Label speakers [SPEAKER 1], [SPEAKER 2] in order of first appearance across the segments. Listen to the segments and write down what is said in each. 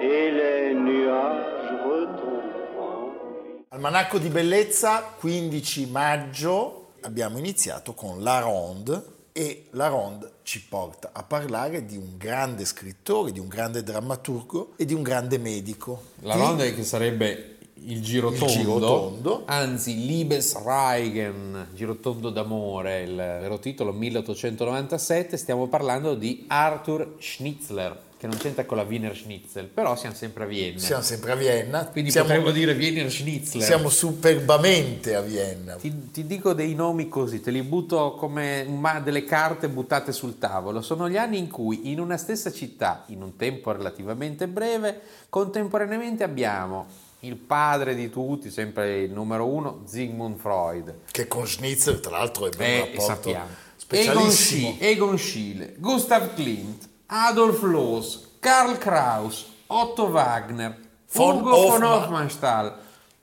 [SPEAKER 1] Et les nuages retombent.
[SPEAKER 2] Almanacco di bellezza, 15 maggio, abbiamo iniziato con La Ronde e la Ronde ci porta a parlare di un grande scrittore, di un grande drammaturgo e di un grande medico.
[SPEAKER 3] La Ronde che sarebbe il girotondo, il girotondo. anzi Liebesreigen, girotondo d'amore, il vero titolo 1897, stiamo parlando di Arthur Schnitzler che non c'entra con la Wiener Schnitzel, però siamo sempre a Vienna.
[SPEAKER 2] Siamo sempre a Vienna.
[SPEAKER 3] Quindi
[SPEAKER 2] siamo,
[SPEAKER 3] potremmo dire Wiener Schnitzel.
[SPEAKER 2] Siamo superbamente a Vienna.
[SPEAKER 3] Ti, ti, dico dei nomi così, te li butto come delle carte buttate sul tavolo. Sono gli anni in cui in una stessa città, in un tempo relativamente breve, contemporaneamente abbiamo il padre di tutti, sempre il numero uno, Sigmund Freud.
[SPEAKER 2] Che con Schnitzer, tra l'altro, è ben
[SPEAKER 3] eh, sappiamo. Egon, Schiele, Egon Schiele, Gustav Klimt, Adolf Loos, Karl Kraus, Otto Wagner, von Ugo Hoffmann. von Hofmannsthal,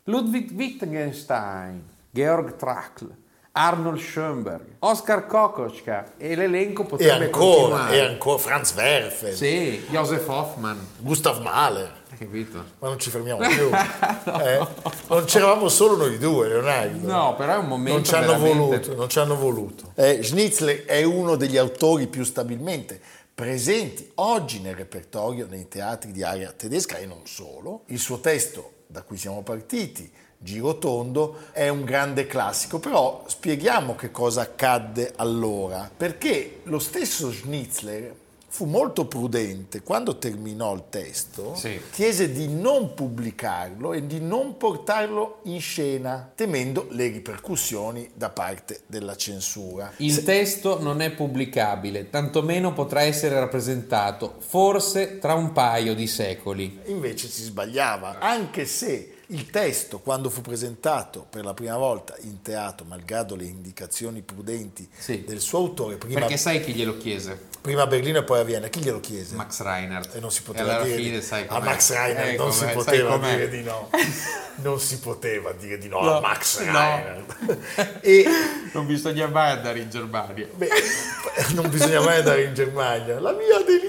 [SPEAKER 3] Ludwig Wittgenstein, Georg Trakl, Arnold Schoenberg, Oscar Kokoschka e l'elenco potrebbe
[SPEAKER 2] e ancora,
[SPEAKER 3] continuare.
[SPEAKER 2] E ancora Franz Werfel.
[SPEAKER 3] Sì, Josef Hoffmann.
[SPEAKER 2] Gustav Mahler.
[SPEAKER 3] Hai capito?
[SPEAKER 2] Ma non ci fermiamo più. no. eh? Non c'eravamo solo noi due, Leonardo.
[SPEAKER 3] No, però è un momento
[SPEAKER 2] Non ci hanno
[SPEAKER 3] veramente...
[SPEAKER 2] voluto, non ci hanno voluto. Eh, Schnitzler è uno degli autori più stabilmente presenti oggi nel repertorio nei teatri di area tedesca e non solo. Il suo testo, da cui siamo partiti, Girotondo è un grande classico, però spieghiamo che cosa accadde allora, perché lo stesso Schnitzler fu molto prudente quando terminò il testo,
[SPEAKER 3] sì.
[SPEAKER 2] chiese di non pubblicarlo e di non portarlo in scena, temendo le ripercussioni da parte della censura.
[SPEAKER 3] Il Se... testo non è pubblicabile, tantomeno potrà essere rappresentato, forse tra un paio di secoli.
[SPEAKER 2] Invece si sbagliava, anche se il testo, quando fu presentato per la prima volta in teatro, malgrado le indicazioni prudenti
[SPEAKER 3] sì.
[SPEAKER 2] del suo autore, prima,
[SPEAKER 3] perché sai chi glielo chiese?
[SPEAKER 2] Prima a Berlino e poi a Vienna, chi glielo chiese?
[SPEAKER 3] Max Reinhardt.
[SPEAKER 2] E non si poteva dire
[SPEAKER 3] fine, sai
[SPEAKER 2] a Max Reinhardt eh, non si poteva dire di no. Non si poteva dire di no, no a Max Reinhardt.
[SPEAKER 3] No. e non bisogna mai andare in Germania.
[SPEAKER 2] Beh, non bisogna mai andare in Germania. La mia Adelina.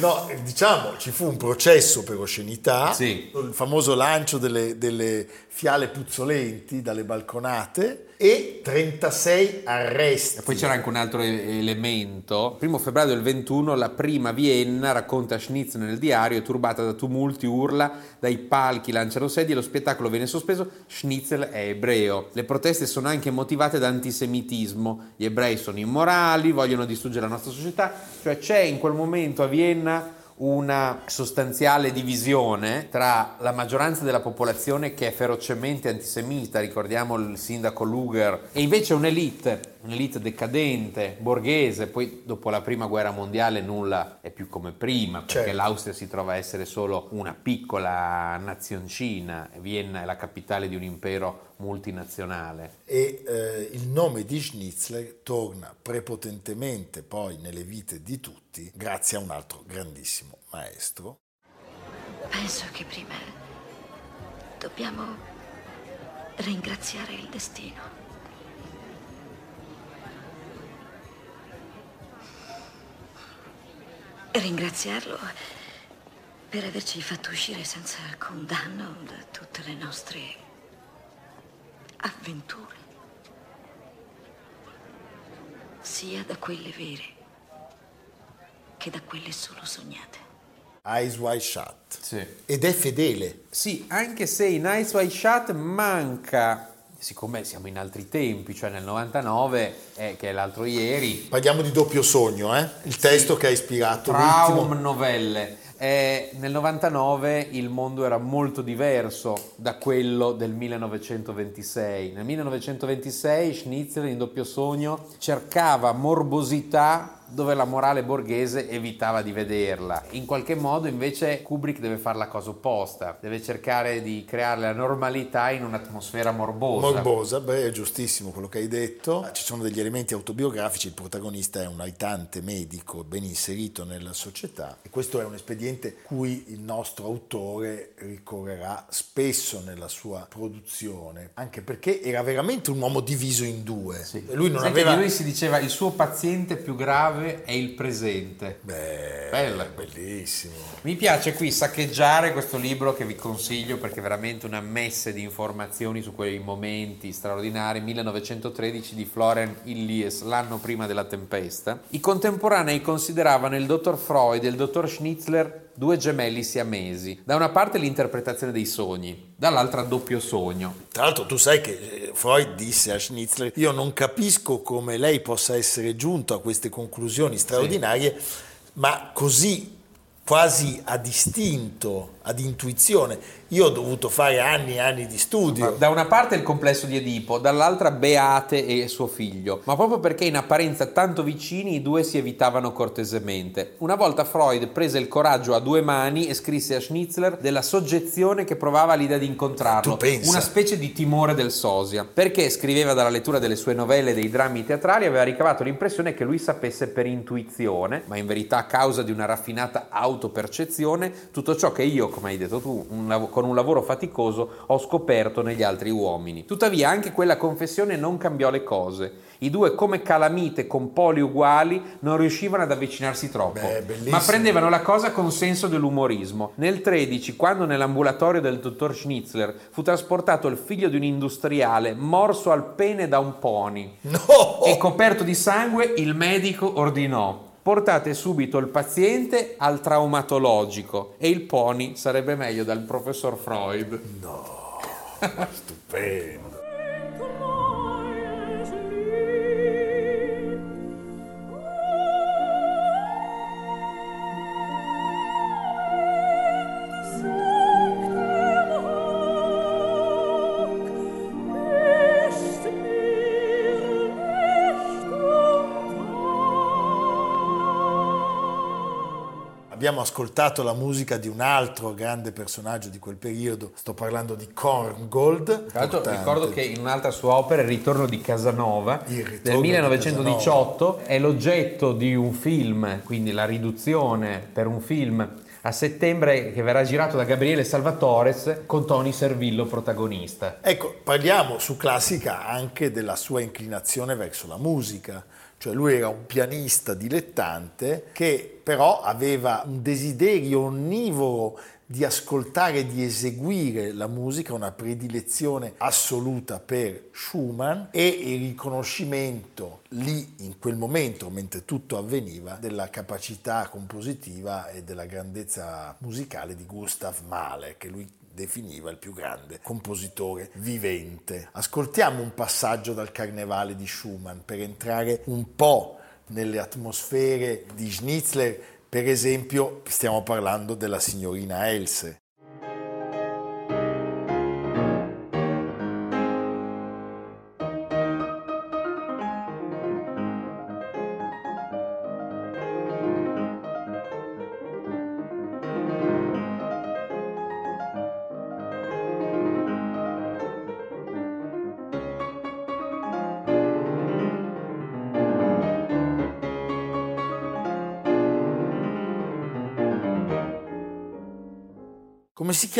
[SPEAKER 2] No, diciamo, ci fu un processo per oscenità.
[SPEAKER 3] Sì.
[SPEAKER 2] Il famoso lancio delle, delle fiale puzzolenti dalle balconate e 36 arresti.
[SPEAKER 3] E poi c'era anche un altro elemento. Il 1 febbraio del 21 la prima Vienna, racconta Schnitz nel diario, è turbata da tumulti, urla, dai palchi lanciano sedie, lo spettacolo viene sospeso, Schnitzel è ebreo. Le proteste sono anche motivate da antisemitismo, gli ebrei sono immorali, vogliono distruggere la nostra società, cioè c'è in quel momento a Vienna una sostanziale divisione tra la maggioranza della popolazione che è ferocemente antisemita, ricordiamo il sindaco Luger, e invece un'elite, un'elite decadente, borghese, poi dopo la prima guerra mondiale nulla è più come prima, perché
[SPEAKER 2] certo.
[SPEAKER 3] l'Austria si trova a essere solo una piccola nazioncina, Vienna è la capitale di un impero multinazionale.
[SPEAKER 2] E eh, il nome di Schnitzler torna prepotentemente poi nelle vite di tutti grazie a un altro grandissimo maestro.
[SPEAKER 4] Penso che prima dobbiamo ringraziare il destino. Ringraziarlo per averci fatto uscire senza alcun danno da tutte le nostre avventure, sia da quelle vere che da quelle solo sognate.
[SPEAKER 2] Eyes Wide Shut.
[SPEAKER 3] Sì.
[SPEAKER 2] Ed è fedele.
[SPEAKER 3] Sì, anche se in Eyes Wide Shut manca siccome siamo in altri tempi, cioè nel 99, eh, che è l'altro ieri,
[SPEAKER 2] Parliamo di doppio sogno, eh? il testo che ha ispirato
[SPEAKER 3] Traum
[SPEAKER 2] l'ultimo.
[SPEAKER 3] novelle. Eh, nel 99 il mondo era molto diverso da quello del 1926. Nel 1926 Schnitzer in doppio sogno cercava morbosità dove la morale borghese evitava di vederla. In qualche modo invece Kubrick deve fare la cosa opposta, deve cercare di creare la normalità in un'atmosfera morbosa.
[SPEAKER 2] Morbosa, beh, è giustissimo quello che hai detto. Ci sono degli elementi autobiografici, il protagonista è un aitante medico ben inserito nella società e questo è un espediente cui il nostro autore ricorrerà spesso nella sua produzione, anche perché era veramente un uomo diviso in due.
[SPEAKER 3] Sì.
[SPEAKER 2] Lui non
[SPEAKER 3] che
[SPEAKER 2] aveva...
[SPEAKER 3] di lui si diceva il suo paziente più grave è il presente.
[SPEAKER 2] Beh,
[SPEAKER 3] Bella.
[SPEAKER 2] bellissimo.
[SPEAKER 3] Mi piace qui saccheggiare questo libro che vi consiglio perché è veramente una messe di informazioni su quei momenti straordinari. 1913 di Florian Illies, l'anno prima della tempesta. I contemporanei consideravano il dottor Freud e il dottor Schnitzler due gemelli siamesi. Da una parte l'interpretazione dei sogni, dall'altra doppio sogno.
[SPEAKER 2] Tra l'altro tu sai che eh, Freud disse a Schnitzler, io non capisco come lei possa essere giunto a queste conclusioni straordinarie, ma così quasi a distinto, ad intuizione. Io ho dovuto fare anni e anni di studio.
[SPEAKER 3] Da una parte il complesso di Edipo, dall'altra Beate e suo figlio, ma proprio perché in apparenza tanto vicini i due si evitavano cortesemente. Una volta Freud prese il coraggio a due mani e scrisse a Schnitzler della soggezione che provava all'idea di incontrarlo,
[SPEAKER 2] Tu pensa.
[SPEAKER 3] una specie di timore del sosia, perché scriveva dalla lettura delle sue novelle e dei drammi teatrali aveva ricavato l'impressione che lui sapesse per intuizione, ma in verità a causa di una raffinata autopercezione, tutto ciò che io, come hai detto tu, un lav- con un lavoro faticoso ho scoperto negli altri uomini. Tuttavia anche quella confessione non cambiò le cose. I due come calamite con poli uguali non riuscivano ad avvicinarsi troppo,
[SPEAKER 2] Beh,
[SPEAKER 3] ma prendevano la cosa con senso dell'umorismo. Nel 13, quando nell'ambulatorio del dottor Schnitzler fu trasportato il figlio di un industriale morso al pene da un pony
[SPEAKER 2] No!
[SPEAKER 3] e coperto di sangue, il medico ordinò. Portate subito il paziente al traumatologico e il pony sarebbe meglio dal professor Freud.
[SPEAKER 2] Stupendo. Abbiamo ascoltato la musica di un altro grande personaggio di quel periodo, sto parlando di Korngold.
[SPEAKER 3] Tra l'altro ricordo che in un'altra sua opera, Il ritorno di Casanova,
[SPEAKER 2] ritorno
[SPEAKER 3] del
[SPEAKER 2] di
[SPEAKER 3] 1918, è l'oggetto di un film, quindi la riduzione per un film a settembre che verrà girato da Gabriele Salvatores con Tony Servillo protagonista.
[SPEAKER 2] Ecco, parliamo su Classica anche della sua inclinazione verso la musica. Cioè lui era un pianista dilettante che però aveva un desiderio onnivoro di ascoltare e di eseguire la musica, una predilezione assoluta per Schumann e il riconoscimento lì in quel momento, mentre tutto avveniva, della capacità compositiva e della grandezza musicale di Gustav Mahler, che lui definiva il più grande compositore vivente. Ascoltiamo un passaggio dal Carnevale di Schumann per entrare un po' nelle atmosfere di Schnitzler, per esempio stiamo parlando della signorina Else.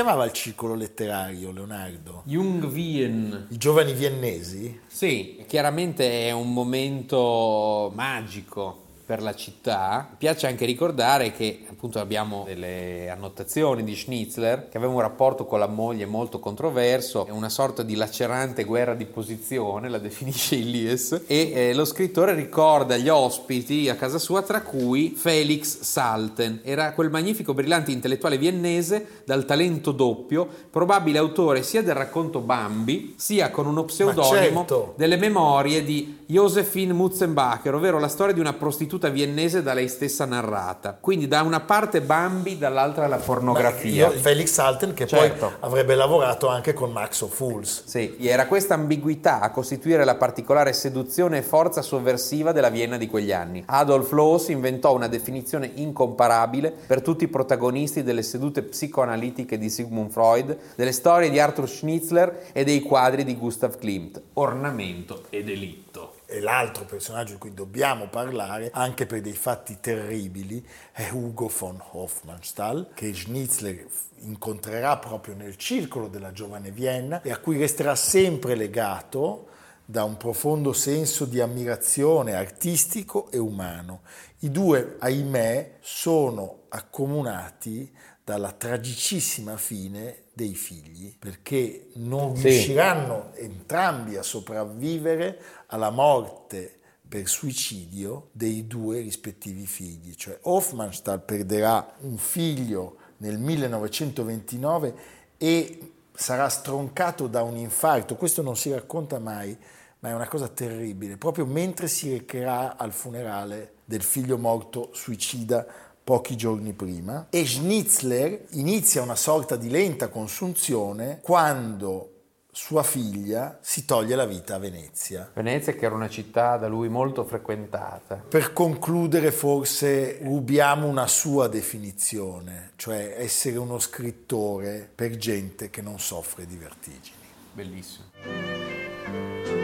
[SPEAKER 2] Chiamava il circolo letterario, Leonardo?
[SPEAKER 3] Jung Wien.
[SPEAKER 2] I giovani viennesi?
[SPEAKER 3] Sì, chiaramente è un momento magico per la città. Mi piace anche ricordare che appunto abbiamo delle annotazioni di Schnitzler che aveva un rapporto con la moglie molto controverso, è una sorta di lacerante guerra di posizione, la definisce Illies, e eh, lo scrittore ricorda gli ospiti a casa sua tra cui Felix Salten, era quel magnifico brillante intellettuale viennese dal talento doppio, probabile autore sia del racconto Bambi, sia con uno pseudonimo
[SPEAKER 2] certo.
[SPEAKER 3] delle memorie di Josephine Mutzenbacher, ovvero la storia di una prostituta viennese da lei stessa narrata. Quindi da una parte Bambi, dall'altra la pornografia.
[SPEAKER 2] Io- Felix Alten che
[SPEAKER 3] Certo.
[SPEAKER 2] poi avrebbe lavorato anche con Max of Fools.
[SPEAKER 3] Sì, era questa ambiguità a costituire la particolare seduzione e forza sovversiva della Vienna di quegli anni. Adolf Loos inventò una definizione incomparabile per tutti i protagonisti delle sedute psicoanalitiche di Sigmund Freud, delle storie di Arthur Schnitzler e dei quadri di Gustav Klimt. Ornamento e delitto.
[SPEAKER 2] E l'altro personaggio di cui dobbiamo parlare, anche per dei fatti terribili, è Ugo von Hofmannsthal, che Schnitzler incontrerà proprio nel circolo della giovane Vienna e a cui resterà sempre legato da un profondo senso di ammirazione artistico e umano. I due, ahimè, sono accomunati dalla tragicissima fine dei figli, perché non
[SPEAKER 3] Sì.
[SPEAKER 2] riusciranno entrambi a sopravvivere alla morte per suicidio dei due rispettivi figli. Cioè Hofmannsthal perderà un figlio nel 1929 e sarà stroncato da un infarto. Questo non si racconta mai, ma è una cosa terribile, proprio mentre si recherà al funerale del figlio morto suicida pochi giorni prima. E Schnitzler inizia una sorta di lenta consunzione quando sua figlia si toglie la vita a Venezia.
[SPEAKER 3] Venezia che era una città da lui molto frequentata.
[SPEAKER 2] Per concludere forse rubiamo una sua definizione, cioè essere uno scrittore per gente che non soffre di vertigini.
[SPEAKER 3] Bellissimo.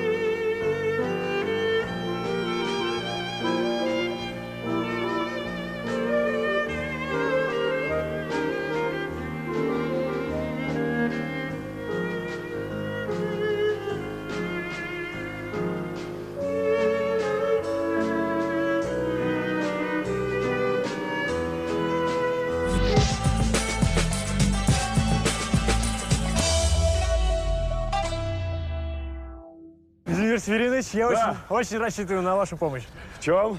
[SPEAKER 5] Очень, рассчитываю на вашу помощь.
[SPEAKER 6] В чем?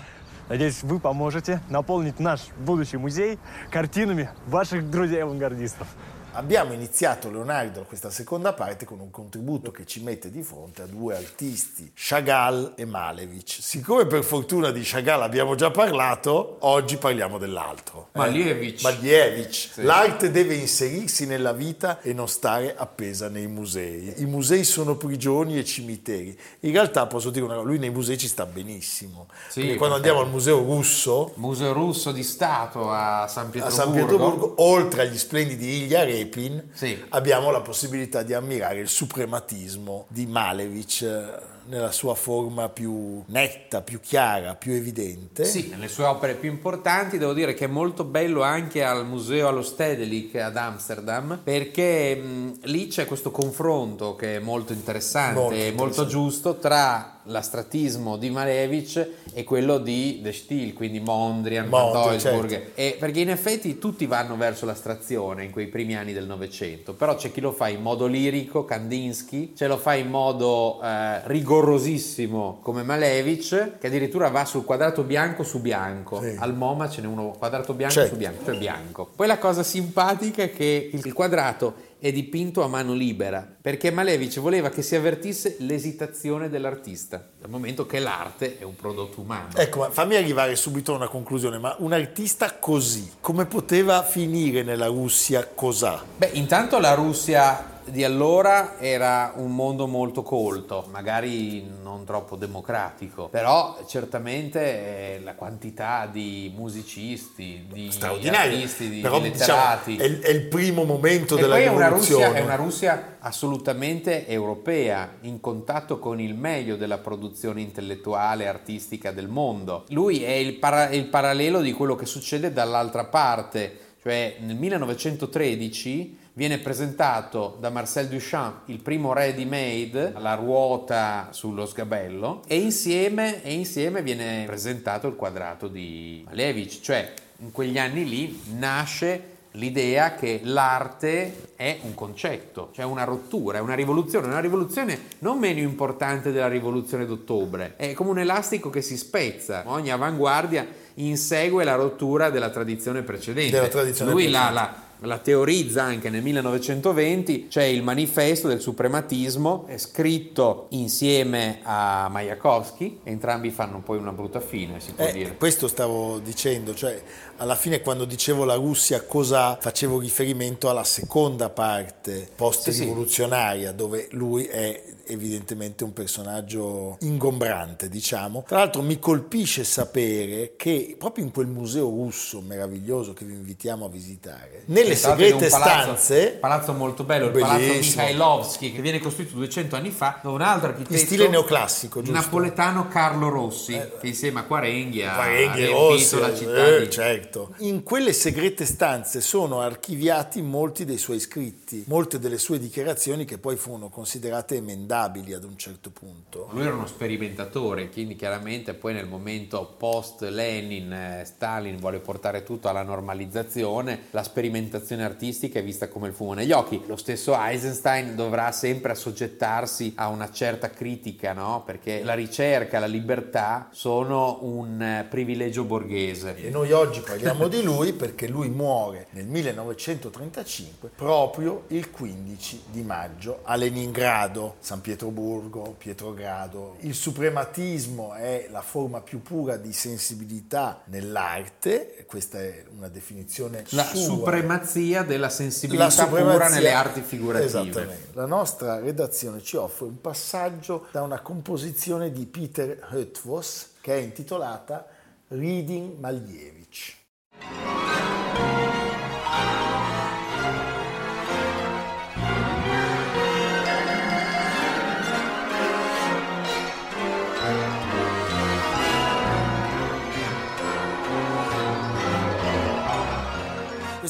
[SPEAKER 5] Надеюсь, вы поможете наполнить наш будущий музей картинами ваших друзей-авангардистов.
[SPEAKER 2] Abbiamo iniziato, Leonardo, questa seconda parte con un contributo che ci mette di fronte a due artisti, Chagall e Malevich. Siccome per fortuna di Chagall abbiamo già parlato, oggi parliamo dell'altro.
[SPEAKER 3] Malevich.
[SPEAKER 2] Malevich. L'arte deve inserirsi nella vita e non stare appesa nei musei. I musei sono prigioni e cimiteri. In realtà posso dire una cosa, lui nei musei ci sta benissimo.
[SPEAKER 3] Sì,
[SPEAKER 2] Perché quando
[SPEAKER 3] perché-
[SPEAKER 2] andiamo al museo russo,
[SPEAKER 3] Museo russo di Stato a San
[SPEAKER 2] a
[SPEAKER 3] Pietroburgo.
[SPEAKER 2] San Pietroburgo, oltre agli splendidi Ilya Repin,
[SPEAKER 3] Sì.
[SPEAKER 2] abbiamo la possibilità di ammirare il suprematismo di Malevich eh, nella sua forma più netta, più chiara, più evidente.
[SPEAKER 3] Sì, nelle sue opere più importanti devo dire che è molto bello anche al museo allo Stedelijk ad Amsterdam perché mh, lì c'è questo confronto che è molto interessante
[SPEAKER 2] Molto
[SPEAKER 3] e molto
[SPEAKER 2] interessante.
[SPEAKER 3] giusto tra l'astratismo di Malevich e quello di De Stil, quindi Mondrian, Doesburg.
[SPEAKER 2] certo.
[SPEAKER 3] E perché in effetti tutti vanno verso l'astrazione in quei primi anni del Novecento, però c'è chi lo fa in modo lirico, Kandinsky, ce lo fa in modo eh, rigorosissimo come Malevich, che addirittura va sul quadrato bianco su bianco.
[SPEAKER 2] Sì.
[SPEAKER 3] Al MoMA ce n'è uno quadrato bianco
[SPEAKER 2] Certo.
[SPEAKER 3] su bianco, cioè bianco. Poi la cosa simpatica è che il quadrato è dipinto a mano libera, perché Malevich voleva che si avvertisse l'esitazione dell'artista, dal momento che l'arte è un prodotto umano.
[SPEAKER 2] Ecco, ma fammi arrivare subito a una conclusione, ma un artista così, come poteva finire nella Russia cos'ha?
[SPEAKER 3] Beh, intanto la Russia di allora era un mondo molto colto, magari non troppo democratico, però certamente eh, la quantità di musicisti, di artisti, di,
[SPEAKER 2] Però
[SPEAKER 3] di
[SPEAKER 2] diciamo,
[SPEAKER 3] letterati.
[SPEAKER 2] è, il, è il primo momento
[SPEAKER 3] E
[SPEAKER 2] della
[SPEAKER 3] poi è una. Russia, è una Russia assolutamente europea, in contatto con il meglio della produzione intellettuale e artistica del mondo. Lui è il, para- è il parallelo di quello che succede dall'altra parte, cioè nel 1913 viene presentato da Marcel Duchamp il primo ready made, la ruota sullo sgabello, e insieme, e insieme viene presentato il quadrato di Malevich, cioè in quegli anni lì nasce l'idea che l'arte è un concetto, cioè una rottura, è una rivoluzione, una rivoluzione non meno importante della rivoluzione d'ottobre, è come un elastico che si spezza, ogni avanguardia insegue la rottura della tradizione precedente.
[SPEAKER 2] Della tradizione
[SPEAKER 3] Lui
[SPEAKER 2] precedente.
[SPEAKER 3] la, la- la teorizza anche nel 1920, c'è il manifesto del suprematismo, è scritto insieme a Majakovsky, entrambi fanno poi una brutta fine, si può
[SPEAKER 2] Eh,
[SPEAKER 3] dire.
[SPEAKER 2] questo stavo dicendo, cioè alla fine quando dicevo la Russia cosa facevo riferimento alla seconda parte post-rivoluzionaria dove lui è evidentemente un personaggio ingombrante, diciamo. Tra l'altro mi colpisce sapere che proprio in quel museo russo meraviglioso che vi invitiamo a visitare, nelle segrete
[SPEAKER 3] palazzo-
[SPEAKER 2] stanze,
[SPEAKER 3] palazzo molto bello, il palazzo
[SPEAKER 2] Bellissimo.
[SPEAKER 3] Mikhailovsky, che viene costruito 200 anni fa da un altro architetto
[SPEAKER 2] in stile neoclassico, giusto?
[SPEAKER 3] napoletano Carlo Rossi, che insieme a Quarenghi ha riempito la città
[SPEAKER 2] eh,
[SPEAKER 3] di...
[SPEAKER 2] certo. In quelle segrete stanze sono archiviati molti dei suoi scritti, molte delle sue dichiarazioni che poi furono considerate emendabili ad un certo punto.
[SPEAKER 3] Lui era uno sperimentatore, quindi chiaramente poi nel momento post Lenin, eh, Stalin vuole portare tutto alla normalizzazione, la sperimentazione artistica è vista come il fumo negli occhi. Lo stesso Eisenstein dovrà sempre assoggettarsi a una certa critica, no? Perché la ricerca, la libertà sono un eh, privilegio borghese.
[SPEAKER 2] E noi oggi parliamo di lui perché lui muore nel 1935 proprio il 15 di maggio a Leningrado, San Pietroburgo, Pietrogrado. Il suprematismo è la forma più pura di sensibilità nell'arte, questa è una definizione
[SPEAKER 3] La
[SPEAKER 2] sua.
[SPEAKER 3] supremazia della sensibilità
[SPEAKER 2] La
[SPEAKER 3] pura
[SPEAKER 2] supremazia-
[SPEAKER 3] nelle arti figurative.
[SPEAKER 2] Esattamente. La nostra redazione ci offre un passaggio da una composizione di Peter Hötvos che è intitolata Reading Malevich.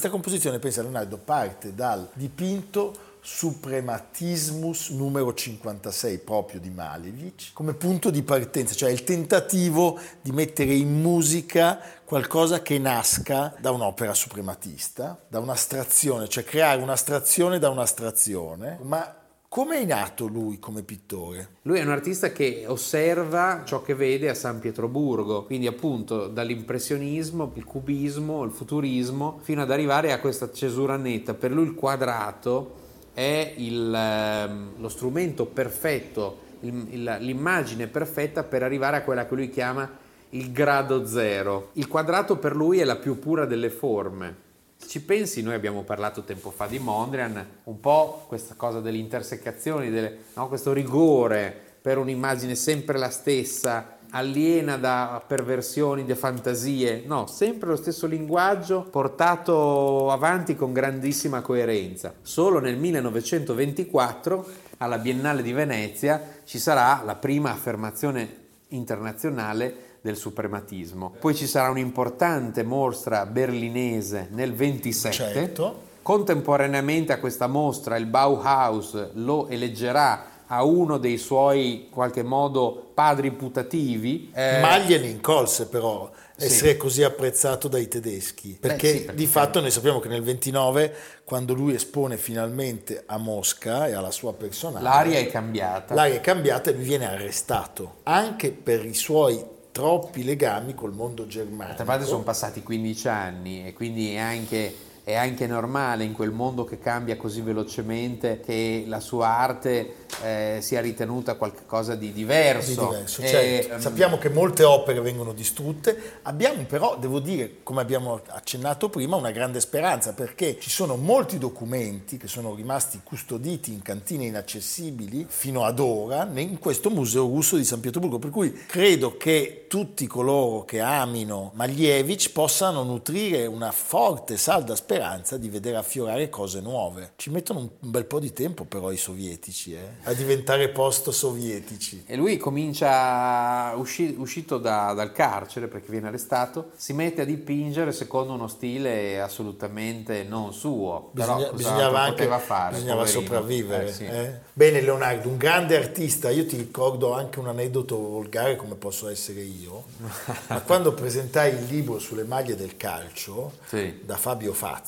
[SPEAKER 2] Questa composizione, pensa Leonardo, parte dal dipinto Suprematismus numero 56 proprio di Malevich come punto di partenza, cioè il tentativo di mettere in musica qualcosa che nasca da un'opera suprematista, da un'astrazione, cioè creare un'astrazione da un'astrazione, ma come è nato lui come pittore?
[SPEAKER 3] Lui è un artista che osserva ciò che vede a San Pietroburgo, quindi appunto dall'impressionismo, il cubismo, il futurismo, fino ad arrivare a questa cesura netta. Per lui il quadrato è il, ehm, lo strumento perfetto, l'immagine perfetta per arrivare a quella che lui chiama il grado zero. Il quadrato per lui è la più pura delle forme. Ci pensi, noi abbiamo parlato tempo fa di Mondrian, un po' questa cosa delle intersecazioni, delle- no? questo rigore per un'immagine sempre la stessa, aliena da perversioni, da fantasie, no, sempre lo stesso linguaggio portato avanti con grandissima coerenza. Solo nel 1924, alla Biennale di Venezia, ci sarà la prima affermazione internazionale del suprematismo. Poi ci sarà un'importante mostra berlinese nel 27.
[SPEAKER 2] Certo.
[SPEAKER 3] Contemporaneamente a questa mostra il Bauhaus lo eleggerà a uno dei suoi, in qualche modo, padri putativi. eh,
[SPEAKER 2] Ma gliene incolse però
[SPEAKER 3] Sì.
[SPEAKER 2] essere così apprezzato dai tedeschi, perché,
[SPEAKER 3] sì, perché
[SPEAKER 2] di fatto noi sappiamo che nel 29, quando lui espone finalmente a Mosca e alla sua personale,
[SPEAKER 3] l'aria è cambiata.
[SPEAKER 2] l'aria è cambiata e lui viene arrestato, anche per i suoi troppi legami col mondo germanico.
[SPEAKER 3] D'altra parte sono passati 15 anni e quindi è anche, è anche normale in quel mondo che cambia così velocemente che la sua arte eh, sia ritenuta qualcosa di diverso.
[SPEAKER 2] di diverso,
[SPEAKER 3] E,
[SPEAKER 2] certo.
[SPEAKER 3] ehm,
[SPEAKER 2] Sappiamo che molte opere vengono distrutte, abbiamo però, devo dire, come abbiamo accennato prima, una grande speranza perché ci sono molti documenti che sono rimasti custoditi in cantine inaccessibili fino ad ora in questo museo russo di San Pietroburgo, per cui credo che tutti coloro che amino Malevich possano nutrire una forte, salda speranza speranza di vedere affiorare cose nuove. Ci mettono un, bel po' di tempo però i sovietici eh, a diventare post-sovietici.
[SPEAKER 3] E lui comincia, usci- uscito da- dal carcere perché viene arrestato, si mette a dipingere secondo uno stile assolutamente non suo. Però
[SPEAKER 2] Bisogna-
[SPEAKER 3] cosa
[SPEAKER 2] bisognava anche
[SPEAKER 3] poteva fare?
[SPEAKER 2] bisognava
[SPEAKER 3] poverino?
[SPEAKER 2] sopravvivere.
[SPEAKER 3] Eh, sì.
[SPEAKER 2] eh. Bene Leonardo, un grande artista, io ti ricordo anche un aneddoto volgare come posso essere io, ma quando presentai il libro sulle maglie del calcio
[SPEAKER 3] Sì.
[SPEAKER 2] da Fabio Fazio,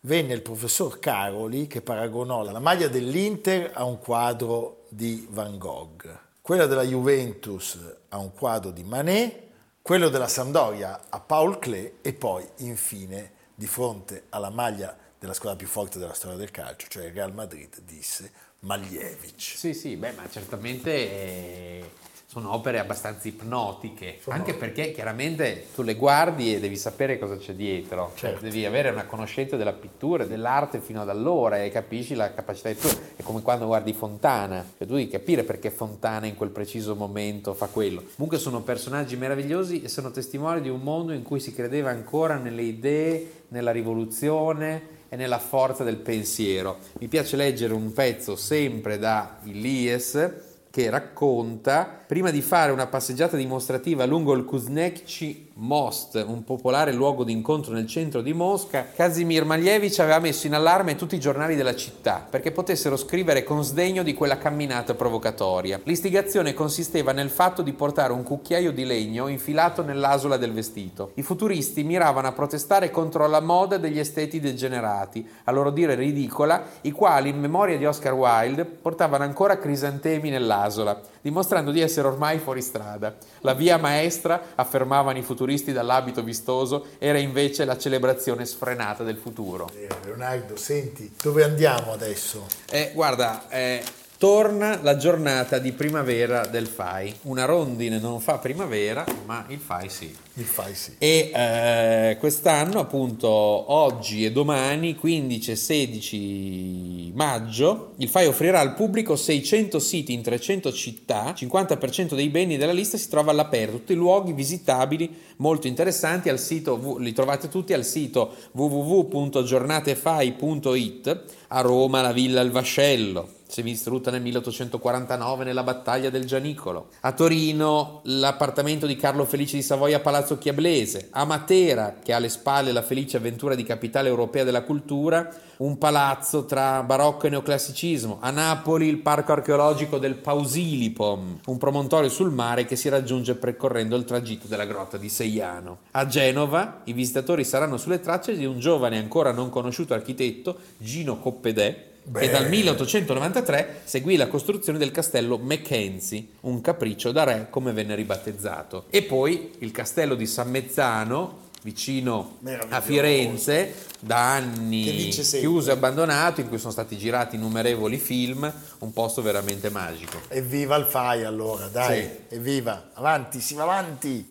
[SPEAKER 2] venne il professor Caroli che paragonò la maglia dell'Inter a un quadro di Van Gogh, quella della Juventus a un quadro di Manet, quello della Sampdoria a Paul Klee e poi infine di fronte alla maglia della squadra più forte della storia del calcio, cioè il Real Madrid, disse Maljevic.
[SPEAKER 3] Sì, sì, beh, ma certamente eh, sono opere abbastanza ipnotiche, anche perché chiaramente tu le guardi e devi sapere cosa c'è dietro, Cioè,
[SPEAKER 2] Certo.
[SPEAKER 3] devi avere una conoscenza della pittura, dell'arte fino ad allora e capisci la capacità di pittura. È come quando guardi Fontana, cioè, tu devi capire perché Fontana in quel preciso momento fa quello. Comunque sono personaggi meravigliosi e sono testimoni di un mondo in cui si credeva ancora nelle idee, nella rivoluzione e nella forza del pensiero. Mi piace leggere un pezzo sempre da Ilies che racconta, prima di fare una passeggiata dimostrativa lungo il Kuznecki Most, un popolare luogo di incontro nel centro di Mosca, Kazimir Malevich aveva messo in allarme tutti i giornali della città perché potessero scrivere con sdegno di quella camminata provocatoria. L'istigazione consisteva nel fatto di portare un cucchiaio di legno infilato nell'asola del vestito. I futuristi miravano a protestare contro la moda degli esteti degenerati, a loro dire ridicola, i quali, in memoria di Oscar Wilde, portavano ancora crisantemi nell'asola, dimostrando di essere ormai fuori strada. La via maestra, affermavano i futuristi dall'abito vistoso, era invece la celebrazione sfrenata del futuro.
[SPEAKER 2] Eh, Leonardo, senti, dove andiamo adesso?
[SPEAKER 3] Eh, guarda, eh, torna la giornata di primavera del FAI. Una rondine non fa primavera, ma il FAI sì.
[SPEAKER 2] Il fai sì.
[SPEAKER 3] E eh, quest'anno, appunto, oggi e domani, 15 e 16 maggio, il FAI offrirà al pubblico 600 siti in 300 città, 50% dei beni della lista si trova all'aperto, tutti luoghi visitabili molto interessanti al sito, li trovate tutti al sito www.giornatefai.it, a Roma la Villa Il Vascello, semidistrutta nel 1849 nella battaglia del Gianicolo. A Torino l'appartamento di Carlo Felice di Savoia a Palazzo Chiablese. A Matera, che ha alle spalle la felice avventura di capitale europea della cultura, un palazzo tra barocco e neoclassicismo. A Napoli il parco archeologico del Pausilipom, un promontorio sul mare che si raggiunge percorrendo il tragitto della grotta di Seiano. A Genova i visitatori saranno sulle tracce di un giovane ancora non conosciuto architetto, Gino Coppedè, che dal 1893 seguì la costruzione del castello Mackenzie, un capriccio da re come venne ribattezzato. E poi il castello di San Mezzano, vicino a Firenze, da anni chiuso e abbandonato, in cui sono stati girati innumerevoli film, un posto veramente magico.
[SPEAKER 2] Evviva il fai allora, dai,
[SPEAKER 3] Sì.
[SPEAKER 2] evviva, avanti, si va avanti.